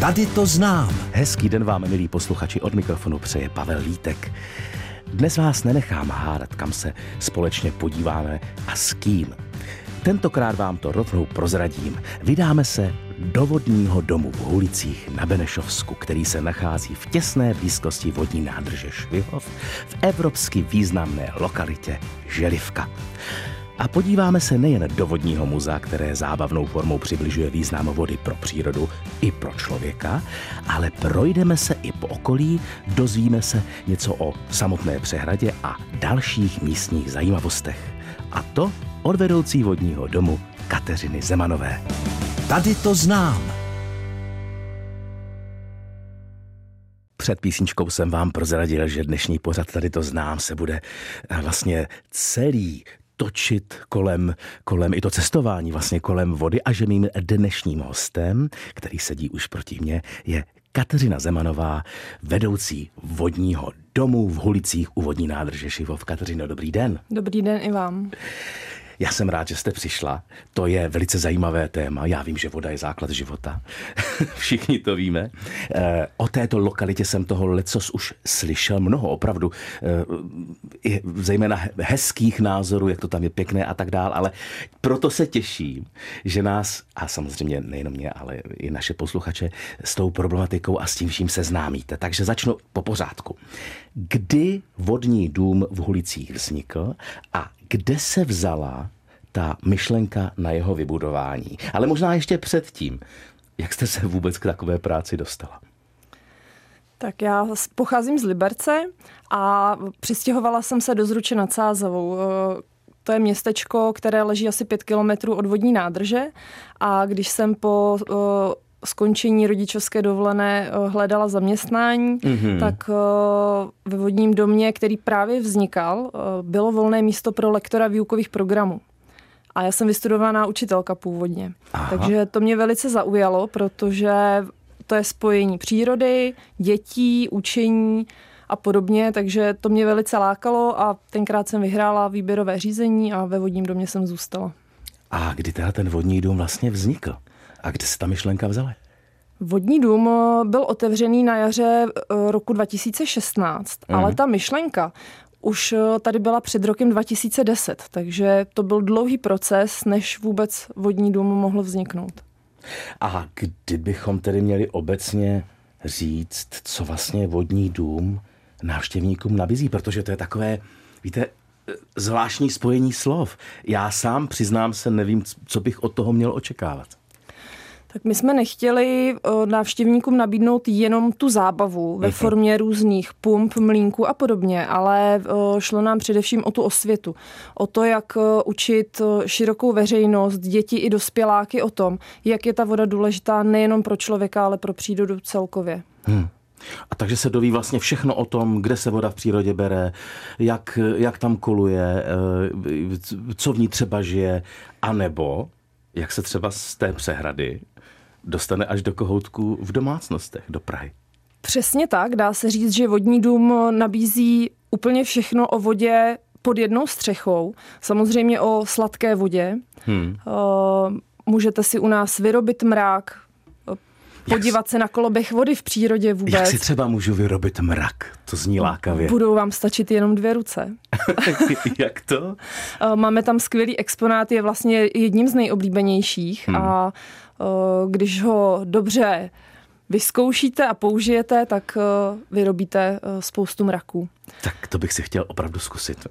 Tady to znám. Hezký den vám, milí posluchači, od mikrofonu přeje Pavel Lítek. Dnes vás nenechám hádat, kam se společně podíváme a s kým. Tentokrát vám to rovnou prozradím. Vydáme se do vodního domu v Hulicích na Benešovsku, který se nachází v těsné blízkosti vodní nádrže Švihov v evropsky významné lokalitě Želivka. A podíváme se nejen do vodního muzea, které zábavnou formou přibližuje význam vody pro přírodu i pro člověka, ale projdeme se i po okolí, dozvíme se něco o samotné přehradě a dalších místních zajímavostech. A to od vedoucí vodního domu Kateřiny Zemanové. Tady to znám. Před písničkou jsem vám prozradil, že dnešní pořad tady to znám se bude eh, vlastně celý točit kolem, kolem i to cestování vlastně kolem vody a že mým dnešním hostem, který sedí už proti mně, je Kateřina Zemanová, vedoucí vodního domu v Hulicích u vodní nádrže Šivov. Kateřino, dobrý den. Dobrý den i vám. Já jsem rád, že jste přišla. To je velice zajímavé téma. Já vím, že voda je základ života. Všichni to víme. Eh, o této lokalitě jsem toho lecos už slyšel mnoho, opravdu. Eh, zejména hezkých názorů, jak to tam je pěkné a tak dál, ale proto se těším, že nás, a samozřejmě nejenom mě, ale i naše posluchače, s tou problematikou a s tím vším seznámíte. Takže začnu po pořádku. Kdy vodní dům v Hulicích vznikl a kde se vzala ta myšlenka na jeho vybudování. Ale možná ještě předtím, jak jste se vůbec k takové práci dostala? Tak já pocházím z Liberce a přistěhovala jsem se do Zruče nad Sázovou. Eh, to je městečko, které leží asi pět kilometrů od vodní nádrže a když jsem po eh, skončení rodičovské dovolené eh, hledala zaměstnání, mm-hmm. tak eh, ve vodním domě, který právě vznikal, eh, bylo volné místo pro lektora výukových programů. A já jsem vystudovaná učitelka původně. Aha. Takže to mě velice zaujalo, protože to je spojení přírody, dětí, učení a podobně, takže to mě velice lákalo a tenkrát jsem vyhrála výběrové řízení a ve vodním domě jsem zůstala. A kdy teda ten vodní dům vlastně vznikl? A kde se ta myšlenka vzala? Vodní dům eh, byl otevřený na jaře eh, roku 2016, mm. ale ta myšlenka už eh, tady byla před rokem 2010, takže to byl dlouhý proces, než vůbec vodní dům mohl vzniknout. A kdybychom tedy měli obecně říct, co vlastně vodní dům návštěvníkům nabízí, protože to je takové, víte, zvláštní spojení slov. Já sám přiznám se, nevím, co bych od toho měl očekávat. Tak my jsme nechtěli návštěvníkům nabídnout jenom tu zábavu ve mhm. formě různých pump, mlínků a podobně, ale šlo nám především o tu osvětu. O to, jak učit širokou veřejnost, děti i dospěláky o tom, jak je ta voda důležitá nejenom pro člověka, ale pro přírodu celkově. Hmm. A takže se doví vlastně všechno o tom, kde se voda v přírodě bere, jak, jak tam koluje, co v ní třeba žije, anebo jak se třeba z té přehrady dostane až do kohoutků v domácnostech do Prahy. Přesně tak, dá se říct, že vodní dům nabízí úplně všechno o vodě pod jednou střechou. Samozřejmě o sladké vodě. Hmm. Uh, můžete si u nás vyrobit mrák, podívat se na koloběh vody v přírodě vůbec. Jak si třeba můžu vyrobit mrak? To zní lákavě. Budou vám stačit jenom dvě ruce. Jak to? Máme tam skvělý exponát, je vlastně jedním z nejoblíbenějších hmm. a když ho dobře vyzkoušíte a použijete, tak vyrobíte spoustu mraků. Tak to bych si chtěl opravdu zkusit.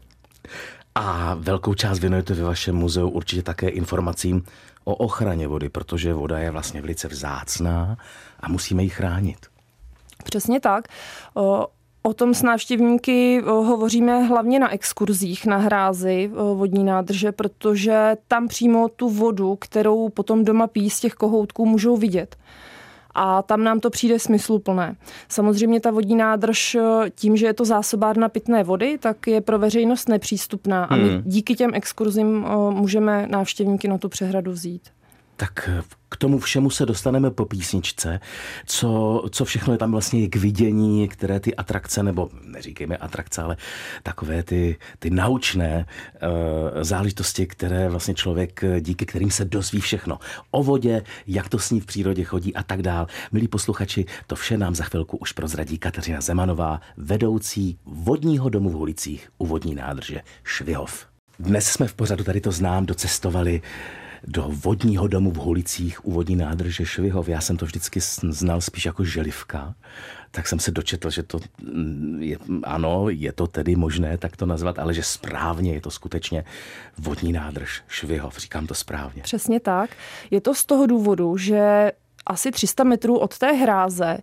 A velkou část věnujete ve vašem muzeu určitě také informacím o ochraně vody, protože voda je vlastně velice vzácná a musíme ji chránit. Přesně tak. O tom s návštěvníky hovoříme hlavně na exkurzích na hrázy vodní nádrže, protože tam přímo tu vodu, kterou potom doma pijí z těch kohoutků, můžou vidět a tam nám to přijde smysluplné. Samozřejmě ta vodní nádrž tím, že je to zásobárna pitné vody, tak je pro veřejnost nepřístupná a my hmm. díky těm exkurzím můžeme návštěvníky na tu přehradu vzít. Tak k tomu všemu se dostaneme po písničce, co, co všechno je tam vlastně k vidění, které ty atrakce, nebo neříkejme atrakce, ale takové ty, ty naučné uh, záležitosti, které vlastně člověk, díky kterým se dozví všechno o vodě, jak to s ní v přírodě chodí a tak dál. Milí posluchači, to vše nám za chvilku už prozradí Kateřina Zemanová, vedoucí vodního domu v ulicích u vodní nádrže Švihov. Dnes jsme v pořadu tady to znám, docestovali do vodního domu v Hulicích u vodní nádrže Švihov. Já jsem to vždycky znal spíš jako želivka, tak jsem se dočetl, že to mm, je, ano, je to tedy možné tak to nazvat, ale že správně je to skutečně vodní nádrž Švihov, říkám to správně. Přesně tak. Je to z toho důvodu, že asi 300 metrů od té hráze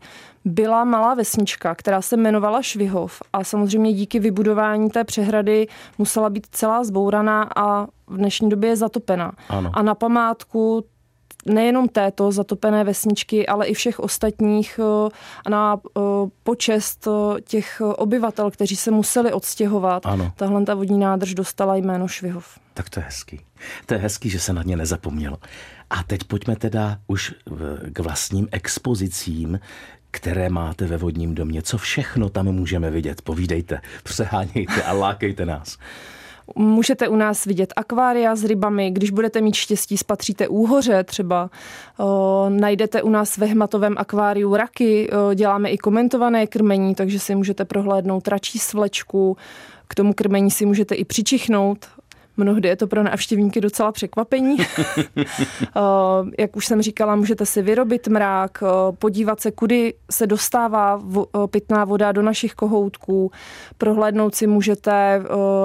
byla malá vesnička, která se jmenovala Švihov a samozřejmě díky vybudování té přehrady musela být celá zbouraná a v dnešní době je zatopena. Ano. A na památku nejenom této zatopené vesničky, ale i všech ostatních eh, a na eh, počest eh, těch obyvatel, kteří se museli odstěhovat. Ano. Tahle ta vodní nádrž dostala jméno Švihov. Tak to je hezký. To je hezký, že se na ně nezapomnělo. A teď pojďme teda už k vlastním expozicím, které máte ve vodním domě. Co všechno tam můžeme vidět? Povídejte, přehánějte a lákejte nás. Můžete u nás vidět akvária s rybami, když budete mít štěstí, spatříte úhoře třeba. O, najdete u nás ve hmatovém akváriu raky, o, děláme i komentované krmení, takže si můžete prohlédnout račí svlečku, k tomu krmení si můžete i přičichnout. Mnohdy je to pro návštěvníky docela překvapení. Jak už jsem říkala, můžete si vyrobit mrák, podívat se, kudy se dostává pitná voda do našich kohoutků, prohlédnout si můžete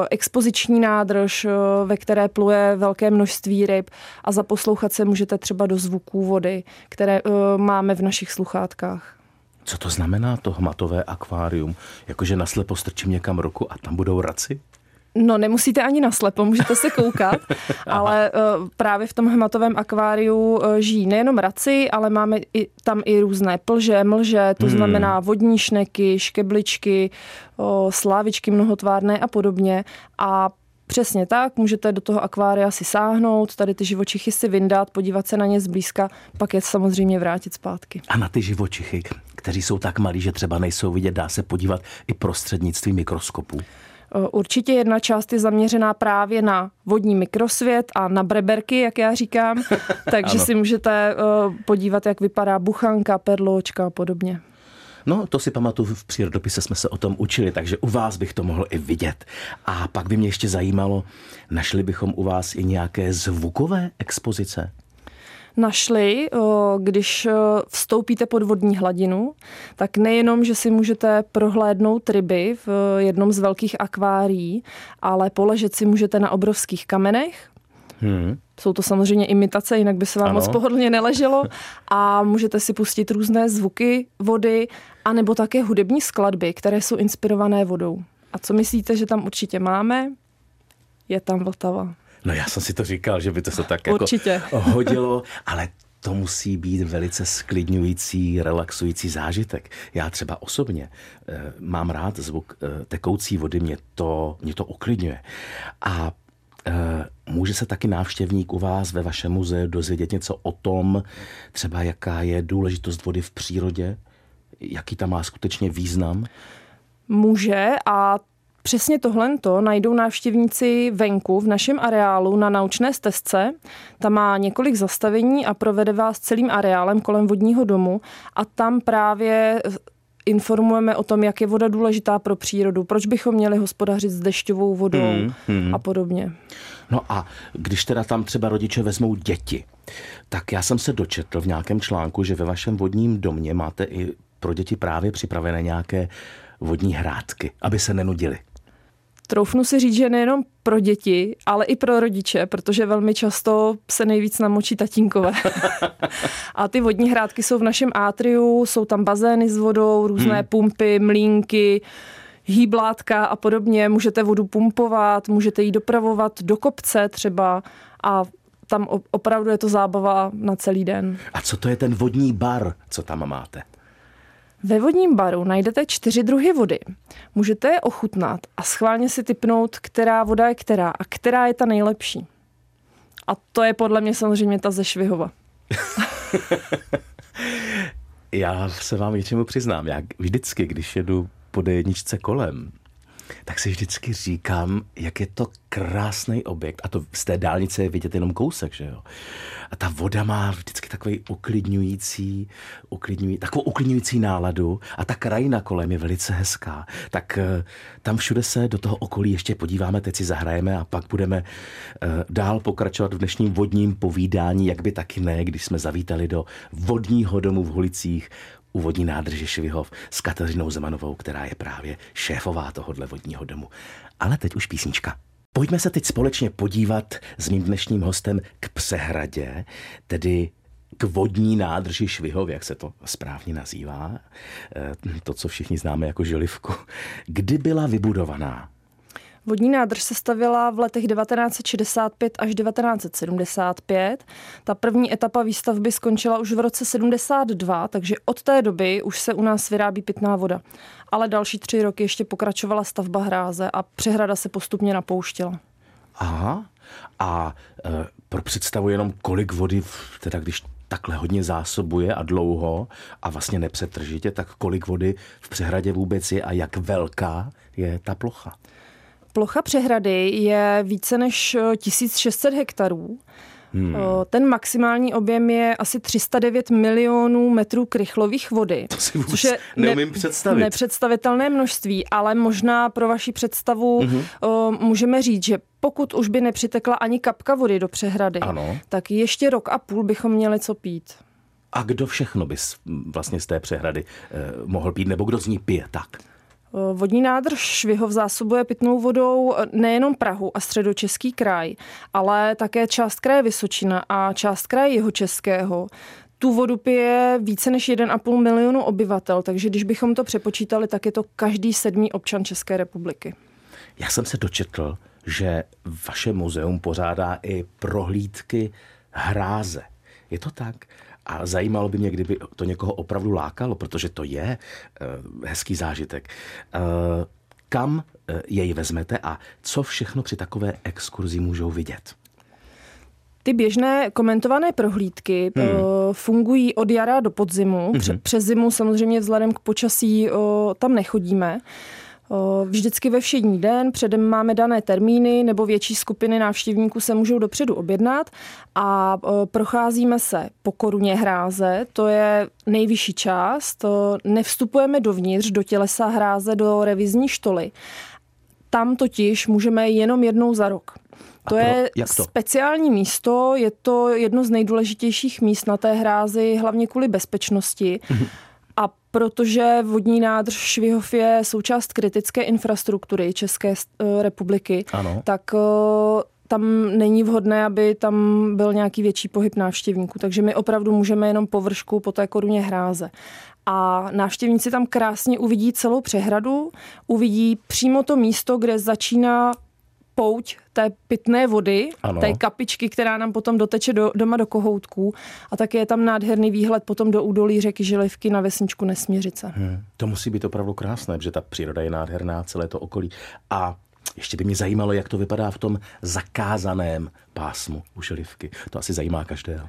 expoziční nádrž, ve které pluje velké množství ryb a zaposlouchat se můžete třeba do zvuků vody, které máme v našich sluchátkách. Co to znamená to hmatové akvárium? Jakože naslepo strčím někam ruku a tam budou raci? No, nemusíte ani naslepo, můžete se koukat, ale uh, právě v tom hmatovém akváriu uh, žijí nejenom raci, ale máme i, tam i různé plže, mlže, to hmm. znamená vodní šneky, škebličky, uh, slávičky mnohotvárné a podobně. A Přesně tak, můžete do toho akvária si sáhnout, tady ty živočichy si vyndat, podívat se na ně zblízka, pak je samozřejmě vrátit zpátky. A na ty živočichy, kteří jsou tak malí, že třeba nejsou vidět, dá se podívat i prostřednictvím mikroskopu? Eh, určitě jedna část je zaměřená právě na vodní mikrosvět a na breberky, jak já říkám, takže si můžete eh, podívat, jak vypadá buchanka, perločka a podobně. No, to si pamatuju, v přírodopise jsme se o tom učili, takže u vás bych to mohl i vidět. A pak by mě ještě zajímalo, našli bychom u vás i nějaké zvukové expozice? Našli, když vstoupíte pod vodní hladinu, tak nejenom, že si můžete prohlédnout ryby v jednom z velkých akvárií, ale poležet si můžete na obrovských kamenech, Hmm. Jsou to samozřejmě imitace, jinak by se vám ano. moc pohodlně neleželo. A můžete si pustit různé zvuky vody, anebo také hudební skladby, které jsou inspirované vodou. A co myslíte, že tam určitě máme? Je tam Vltava. No já jsem si to říkal, že by to se tak jako Určitě. hodilo, ale to musí být velice sklidňující, relaxující zážitek. Já třeba osobně e, mám rád zvuk e, tekoucí vody, mě to, mě to uklidňuje. A e, může se taky návštěvník u vás ve vašem muzeu dozvědět něco o tom, třeba jaká je důležitost vody v přírodě, jaký tam má skutečně význam? Může a Přesně tohle najdou návštěvníci venku v našem areálu na naučné stezce. Tam má několik zastavení a provede vás celým areálem kolem vodního domu a tam právě informujeme o tom, jak je voda důležitá pro přírodu, proč bychom měli hospodařit s dešťovou vodou hmm, hmm. a podobně. No a když teda tam třeba rodiče vezmou děti, tak já jsem se dočetl v nějakém článku, že ve vašem vodním domě máte i pro děti právě připravené nějaké vodní hrádky, aby se nenudili. Troufnu si říct, že nejenom pro děti, ale i pro rodiče, protože velmi často se nejvíc namočí tatínkové. a ty vodní hrádky jsou v našem átriu, jsou tam bazény s vodou, různé hmm. pumpy, mlínky, hýblátka a podobně. Můžete vodu pumpovat, můžete ji dopravovat do kopce třeba a tam opravdu je to zábava na celý den. A co to je ten vodní bar, co tam máte? Ve vodním baru najdete čtyři druhy vody. Můžete je ochutnat a schválně si typnout, která voda je která a která je ta nejlepší. A to je podle mě samozřejmě ta ze Švihova. Já se vám něčemu přiznám. Já vždycky, když jedu po D1 kolem, tak si vždycky říkám, jak je to krásný objekt. A to z té dálnice je vidět jenom kousek, že jo. A ta voda má vždycky takový uklidňující, uklidňují, takovou uklidňující náladu a ta krajina kolem je velice hezká. Tak uh, tam všude se do toho okolí ještě podíváme, teď si zahrajeme a pak budeme uh, dál pokračovat v dnešním vodním povídání, jak by taky ne, když jsme zavítali do vodního domu v Holicích vodní nádrže Švihov s Kateřinou Zemanovou, která je právě šéfová tohohle vodního domu. Ale teď už písnička. Pojďme se teď společně podívat s mým dnešním hostem k přehradě, tedy k vodní nádrži Švihov, jak se to správně nazývá, eh, to, co všichni známe jako želivku. Kdy byla vybudovaná? Vodní nádrž se stavila v letech 1965 až 1975. Ta první etapa výstavby skončila už v roce 72, takže od té doby už se u nás vyrábí pitná voda. Ale další tři roky ještě pokračovala stavba hráze a přehrada se postupně napouštěla. Aha. A e, pro představu jenom kolik vody, teda když takhle hodně zásobuje a dlouho a vlastně nepřetržitě, tak kolik vody v přehradě vůbec je a jak velká je ta plocha? Plocha přehrady je více než 1600 eh, hektarů. Hmm. Eh, ten maximální objem je asi 309 milionů metrů krychlových vody. To si což je neumím ne- představit. Nepředstavitelné množství, ale možná pro vaši představu hmm. můžeme říct, že pokud už by nepřitekla ani kapka vody do přehrady, ano. tak ještě rok a půl bychom měli co pít. A kdo všechno by vlastně z té přehrady eh, mohl pít, nebo kdo z ní pije tak? Vodní nádrž Švihov zásobuje pitnou vodou nejenom Prahu a středočeský kraj, ale také část kraje Vysočina a část kraje jeho českého. Tu vodu pije více než 1,5 milionu obyvatel, takže když bychom to přepočítali, tak je to každý sedmý občan České republiky. Já jsem se dočetl, že vaše muzeum pořádá i prohlídky hráze. Je to tak? A zajímalo by mě, kdyby to někoho opravdu lákalo, protože to je uh, hezký zážitek. Uh, kam uh, jej vezmete a co všechno při takové exkurzi můžou vidět? Ty běžné komentované prohlídky hmm. fungují od jara do podzimu. Hmm. Přes zimu samozřejmě vzhledem k počasí tam nechodíme. Vždycky ve všední den předem máme dané termíny nebo větší skupiny návštěvníků se můžou dopředu objednat a procházíme se po koruně hráze, to je nejvyšší část, nevstupujeme dovnitř do tělesa hráze do revizní štoly. Tam totiž můžeme jenom jednou za rok. To pro, je to? speciální místo, je to jedno z nejdůležitějších míst na té hrázi, hlavně kvůli bezpečnosti. Protože vodní nádrž Švihov je součást kritické infrastruktury České eh, republiky, ano. tak eh, tam není vhodné, aby tam byl nějaký větší pohyb návštěvníků. Takže my opravdu můžeme jenom površku po té koruně hráze. A návštěvníci tam krásně uvidí celou přehradu, uvidí přímo to místo, kde začíná pouť té pitné vody, ano. té kapičky, která nám potom doteče do, doma do kohoutků. A také je tam nádherný výhled potom do údolí řeky Žilivky na vesničku Nesměřice. Hmm. To musí být opravdu krásné, protože ta příroda je nádherná, celé to okolí. A ještě by mě zajímalo, jak to vypadá v tom zakázaném pásmu u Žilivky. To asi zajímá každého.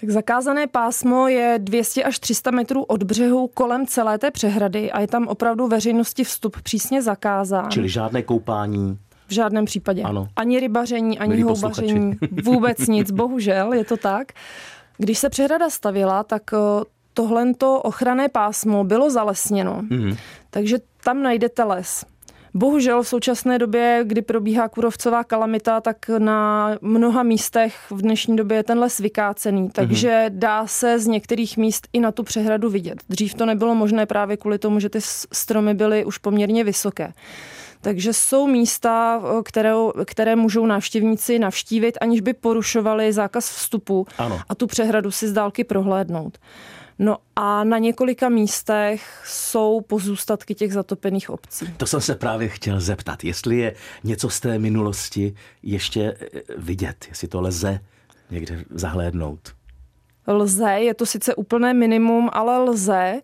Tak zakázané pásmo je 200 až 300 metrů od břehu kolem celé té přehrady a je tam opravdu veřejnosti vstup přísně zakázán. Čili žádné koupání, v žádném případě. Ano. Ani rybaření, ani Milí houbaření, vůbec nic, bohužel, je to tak. Když se přehrada stavila, tak eh, tohle ochranné pásmo bylo zalesněno, mm-hmm. takže tam najdete les. Bohužel v současné době, kdy probíhá kurovcová kalamita, tak na mnoha místech v dnešní době je ten les vykácený, takže mm-hmm. dá se z některých míst i na tu přehradu vidět. Dřív to nebylo možné právě kvůli tomu, že ty stromy byly už poměrně vysoké. Takže jsou místa, které, které můžou návštěvníci navštívit, aniž by porušovali zákaz vstupu ano. a tu přehradu si z dálky prohlédnout. No a na několika místech jsou pozůstatky těch zatopených obcí. To jsem se právě chtěl zeptat, jestli je něco z té minulosti ještě e, vidět, jestli to lze někde zahlédnout. Lze, je to sice úplné minimum, ale lze.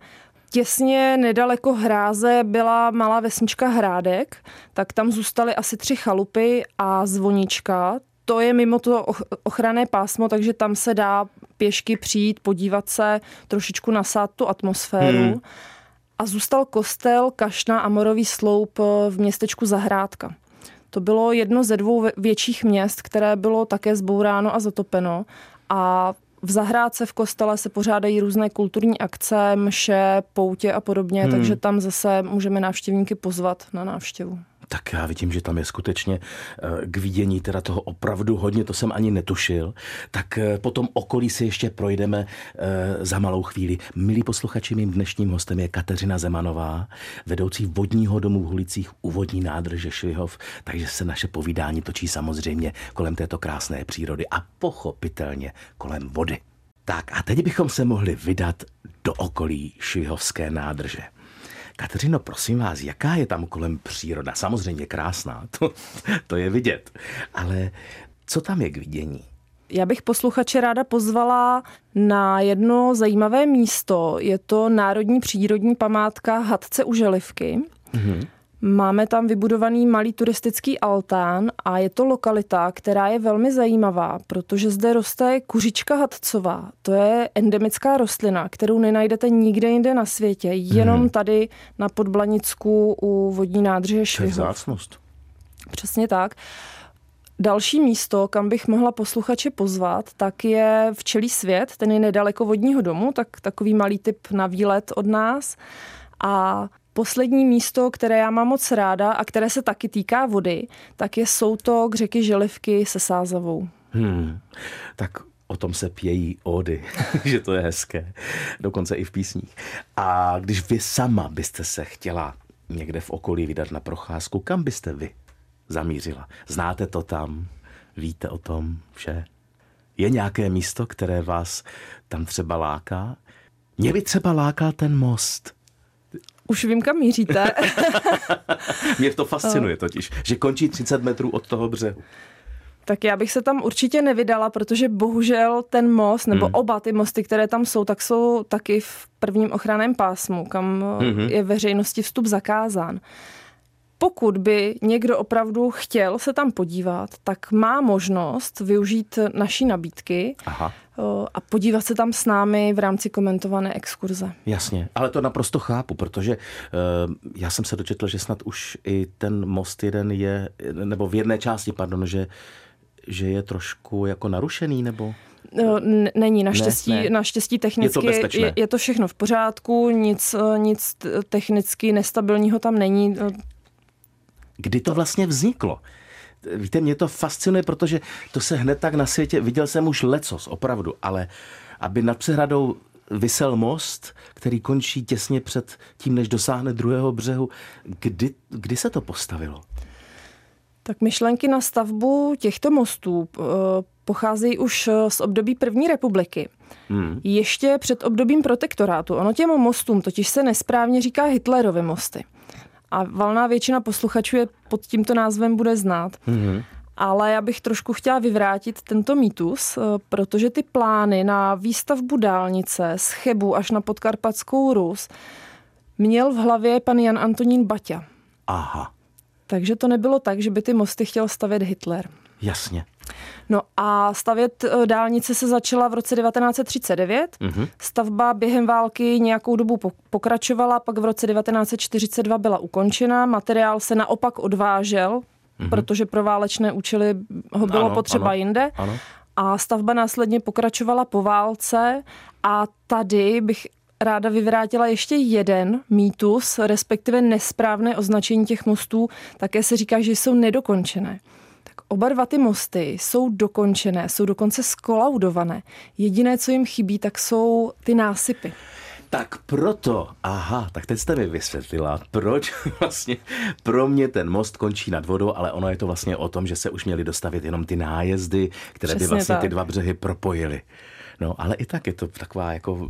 Těsně nedaleko Hráze byla malá vesnička Hrádek, tak tam zůstaly asi tři chalupy a zvonička. to je mimo to ochranné pásmo, takže tam se dá pěšky přijít, podívat se, trošičku nasát tu atmosféru. Hmm. A zůstal kostel Kašna a Morový sloup v městečku Zahrádka. To bylo jedno ze dvou větších měst, které bylo také zbouráno a zatopeno. A v zahrádce v kostele se pořádají různé kulturní akce, mše, poutě a podobně, hmm. takže tam zase můžeme návštěvníky pozvat na návštěvu. Tak já vidím, že tam je skutečně eh, k vidění teda toho opravdu hodně, to jsem ani netušil. Tak eh, potom okolí si ještě projdeme eh, za malou chvíli. Milí posluchači, mým dnešním hostem je Kateřina Zemanová, vedoucí vodního domu v Hulicích u vodní nádrže Švihov, takže se naše povídání točí samozřejmě kolem této krásné přírody a pochopitelně kolem vody. Tak a teď bychom se mohli vydat do okolí Švihovské nádrže. Kateřino, prosím vás, jaká je tam kolem příroda? Samozřejmě krásná, to, to je vidět. Ale co tam je k vidění? Já bych posluchače ráda pozvala na jedno zajímavé místo. Je to Národní přírodní památka Hadce u Želivky. Mm-hmm. Máme tam vybudovaný malý turistický altán a je to lokalita, která je velmi zajímavá, protože zde roste kuřička hadcová. To je endemická rostlina, kterou nenajdete nikde jinde na světě, jenom hmm. tady na Podblanicku u vodní nádrže Švihov. Přesně tak. Další místo, kam bych mohla posluchače pozvat, tak je Včelí svět, ten je nedaleko vodního domu, tak takový malý typ na výlet od nás. A Poslední místo, které já mám moc ráda a které se taky týká vody, tak je soutok řeky Želivky se Sázavou. Hmm, tak o tom se pějí ódy, že to je hezké, dokonce i v písních. A když vy sama byste se chtěla někde v okolí vydat na procházku, kam byste vy zamířila? Znáte to tam? Víte o tom vše? Je nějaké místo, které vás tam třeba láká? Mě by třeba lákal ten most – už vím, kam míříte. Mě to fascinuje totiž, že končí 30 metrů od toho břehu. Tak já bych se tam určitě nevydala, protože bohužel ten most, nebo hmm. oba ty mosty, které tam jsou, tak jsou taky v prvním ochranném pásmu, kam hmm. je veřejnosti vstup zakázán. Pokud by někdo opravdu chtěl se tam podívat, tak má možnost využít naší nabídky. Aha a podívat se tam s námi v rámci komentované exkurze. Jasně, ale to naprosto chápu, protože uh, já jsem se dočetl, že snad už i ten most jeden je, nebo v jedné části, pardon, že, že je trošku jako narušený, nebo... Není, naštěstí, ne, ne. naštěstí technicky je to, je, je to všechno v pořádku, nic, nic technicky nestabilního tam není. Kdy to vlastně vzniklo? víte, mě to fascinuje, protože to se hned tak na světě, viděl jsem už lecos, opravdu, ale aby nad přehradou vysel most, který končí těsně před tím, než dosáhne druhého břehu. Kdy, kdy se to postavilo? Tak myšlenky na stavbu těchto mostů eh, pocházejí už eh, z období první republiky. Hmm. Ještě před obdobím protektorátu. Ono těm mostům totiž se nesprávně říká Hitlerovy mosty a valná většina posluchačů je pod tímto názvem bude znát. Mm-hmm. Ale já bych trošku chtěla vyvrátit tento mýtus, eh, protože ty plány na výstavbu dálnice z Chebu až na podkarpatskou Rus měl v hlavě pan Jan Antonín Baťa. Aha. Takže to nebylo tak, že by ty mosty chtěl stavět Hitler. Jasně. No a stavět eh, dálnice se začala v roce 1939. Mm-hmm. Stavba během války nějakou dobu pokračovala, pak v roce 1942 byla ukončena. Materiál se naopak odvážel, mm-hmm. protože pro válečné účely ho bylo ano, potřeba ano, jinde. Ano. A stavba následně pokračovala po válce a tady bych ráda vyvrátila ještě jeden mýtus, respektive nesprávné označení těch mostů. Také se říká, že jsou nedokončené. Oba dva ty mosty jsou dokončené, jsou dokonce skolaudované. Jediné, co jim chybí, tak jsou ty násypy. Tak proto, aha, tak teď jste mi vysvětlila, proč vlastně pro mě ten most končí nad vodou, ale ono je to vlastně o tom, že se už měli dostavit jenom ty nájezdy, které Přesně by vlastně tak. ty dva břehy propojily. No, ale i tak je to taková jako...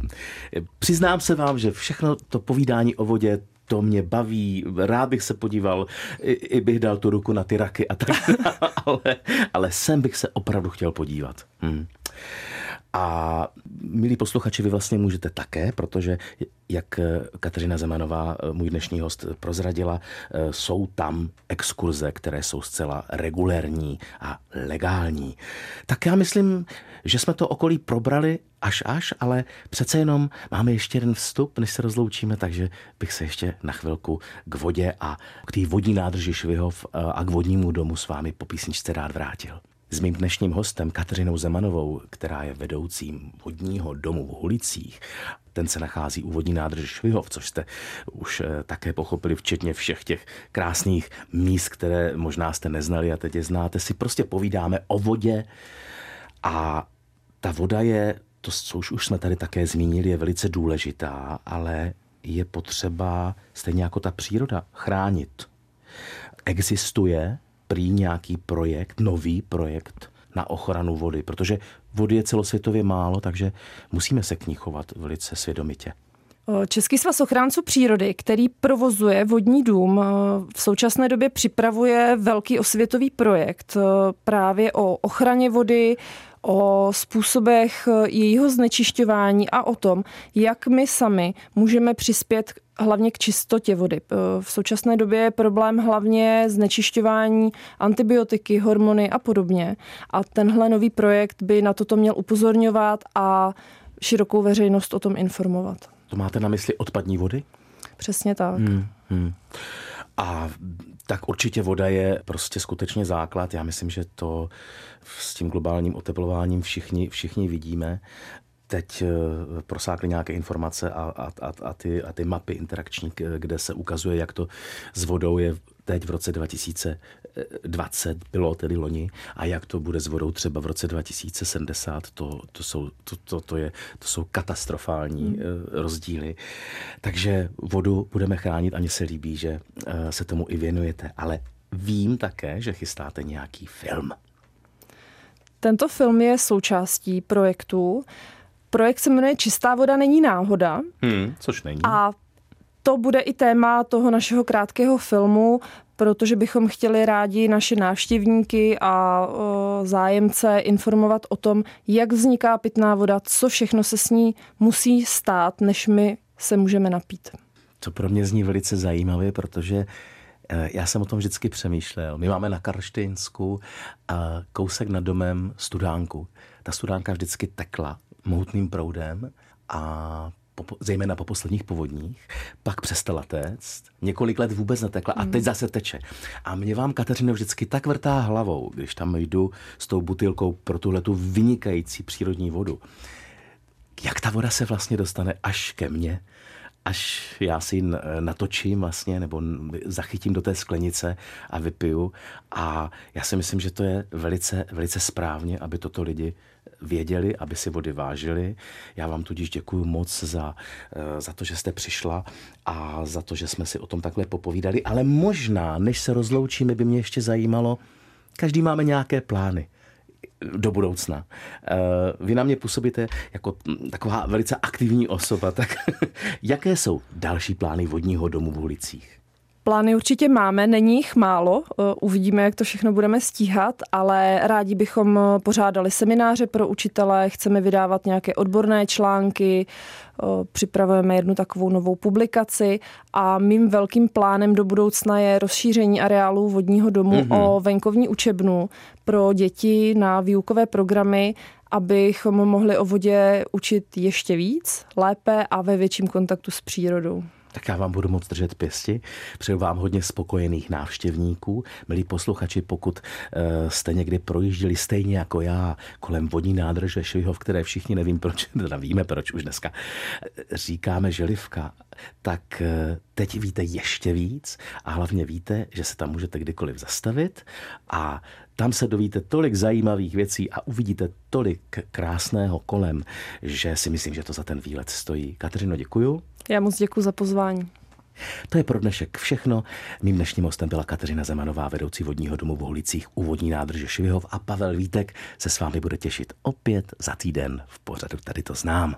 Přiznám se vám, že všechno to povídání o vodě, to mě baví, rád bych se podíval, i, i bych dal tu ruku na ty raky a tak, ale, ale sem bych se opravdu chtěl podívat. Hmm. A milí posluchači, vy vlastně můžete také, protože jak Kateřina Zemanová, můj dnešní host, prozradila, jsou tam exkurze, které jsou zcela regulérní a legální. Tak já myslím, že jsme to okolí probrali až až, ale přece jenom máme ještě jeden vstup, než se rozloučíme, takže bych se ještě na chvilku k vodě a k té vodní nádrži Švihov a k vodnímu domu s vámi po písničce rád vrátil. S mým dnešním hostem Kateřinou Zemanovou, která je vedoucím vodního domu v Hulicích, ten se nachází u vodní nádrže Švihov, což jste už eh, také pochopili, včetně všech těch krásných míst, které možná jste neznali a teď je znáte, si prostě povídáme o vodě. A ta voda je, to, co už, už jsme tady také zmínili, je velice důležitá, ale je potřeba, stejně jako ta příroda, chránit. Existuje prý nějaký projekt, nový projekt na ochranu vody, protože vody je celosvětově málo, takže musíme se k ní chovat velice svědomitě. Český svaz ochránců přírody, který provozuje vodní dům, v současné době připravuje velký osvětový projekt právě o ochraně vody, o způsobech jejího znečišťování a o tom, jak my sami můžeme přispět hlavně k čistotě vody. V současné době je problém hlavně znečišťování antibiotiky, hormony a podobně. A tenhle nový projekt by na toto měl upozorňovat a širokou veřejnost o tom informovat. To máte na mysli odpadní vody? Přesně tak. Hmm, hmm. A tak určitě voda je prostě skutečně základ. Já myslím, že to s tím globálním oteplováním všichni, všichni vidíme teď eh, prosákly nějaké informace a, a, a, a, ty, a ty mapy interakční, kde se ukazuje, jak to s vodou je teď v roce 2020, bylo tedy loni, a jak to bude s vodou třeba v roce 2070, to, to, jsou, to, to, to, je, to jsou katastrofální hmm. Eh, rozdíly. Takže vodu budeme chránit a mně se líbí, že eh, se tomu i věnujete. Ale vím také, že chystáte nějaký film. Tento film je součástí projektu. Projekt se jmenuje Čistá voda není náhoda. Hmm, což není. A to bude i téma toho našeho krátkého filmu, protože bychom chtěli rádi naše návštěvníky a zájemce informovat o tom, jak vzniká pitná voda, co všechno se s ní musí stát, než my se můžeme napít. To pro mě zní velice zajímavě, protože e, já jsem o tom vždycky přemýšlel. My máme na Karštejnsku kousek nad domem studánku. Ta studánka vždycky tekla mohutným proudem a po, zejména po posledních povodních, pak přestala téct, několik let vůbec netekla a teď hmm. zase teče. A mě vám, Kateřino, vždycky tak vrtá hlavou, když tam jdu s tou butilkou pro tuhle tu vynikající přírodní vodu. Jak ta voda se vlastně dostane až ke mně, až já si ji natočím vlastně, nebo zachytím do té sklenice a vypiju. A já si myslím, že to je velice, velice správně, aby toto lidi věděli, aby si vody vážili. Já vám tudíž děkuji moc za, eh, za to, že jste přišla a za to, že jsme si o tom takhle popovídali. Ale možná, než se rozloučíme, by mě ještě zajímalo, každý máme nějaké plány do budoucna. Eh, vy na mě působíte jako taková velice aktivní osoba, tak jaké jsou další plány vodního domu v ulicích? Plány určitě máme, není jich málo, eh, uvidíme, jak to všechno budeme stíhat, ale rádi bychom eh, pořádali semináře pro učitele, chceme vydávat nějaké odborné články, eh, připravujeme jednu takovou novou publikaci a mým velkým plánem do budoucna je rozšíření areálu vodního domu mm-hmm. o venkovní učebnu pro děti na výukové programy, abychom mohli o vodě učit ještě víc, lépe a ve větším kontaktu s přírodou. Tak já vám budu moc držet pěsti. Přeju vám hodně spokojených návštěvníků. Milí posluchači, pokud uh, jste někdy projížděli stejně jako já kolem vodní nádrže Švihov, které všichni nevím proč, teda víme proč už dneska, říkáme želivka, tak uh, teď víte ještě víc a hlavně víte, že se tam můžete kdykoliv zastavit a tam se dovíte tolik zajímavých věcí a uvidíte tolik krásného kolem, že si myslím, že to za ten výlet stojí. Kateřino, děkuju. Já moc děkuji za pozvání. To je pro dnešek všechno. Mým dnešním hostem byla Kateřina Zemanová, vedoucí vodního domu v Holicích u vodní nádrže Švihov a Pavel Vítek se s vámi bude těšit opět za týden v pořadu Tady to znám.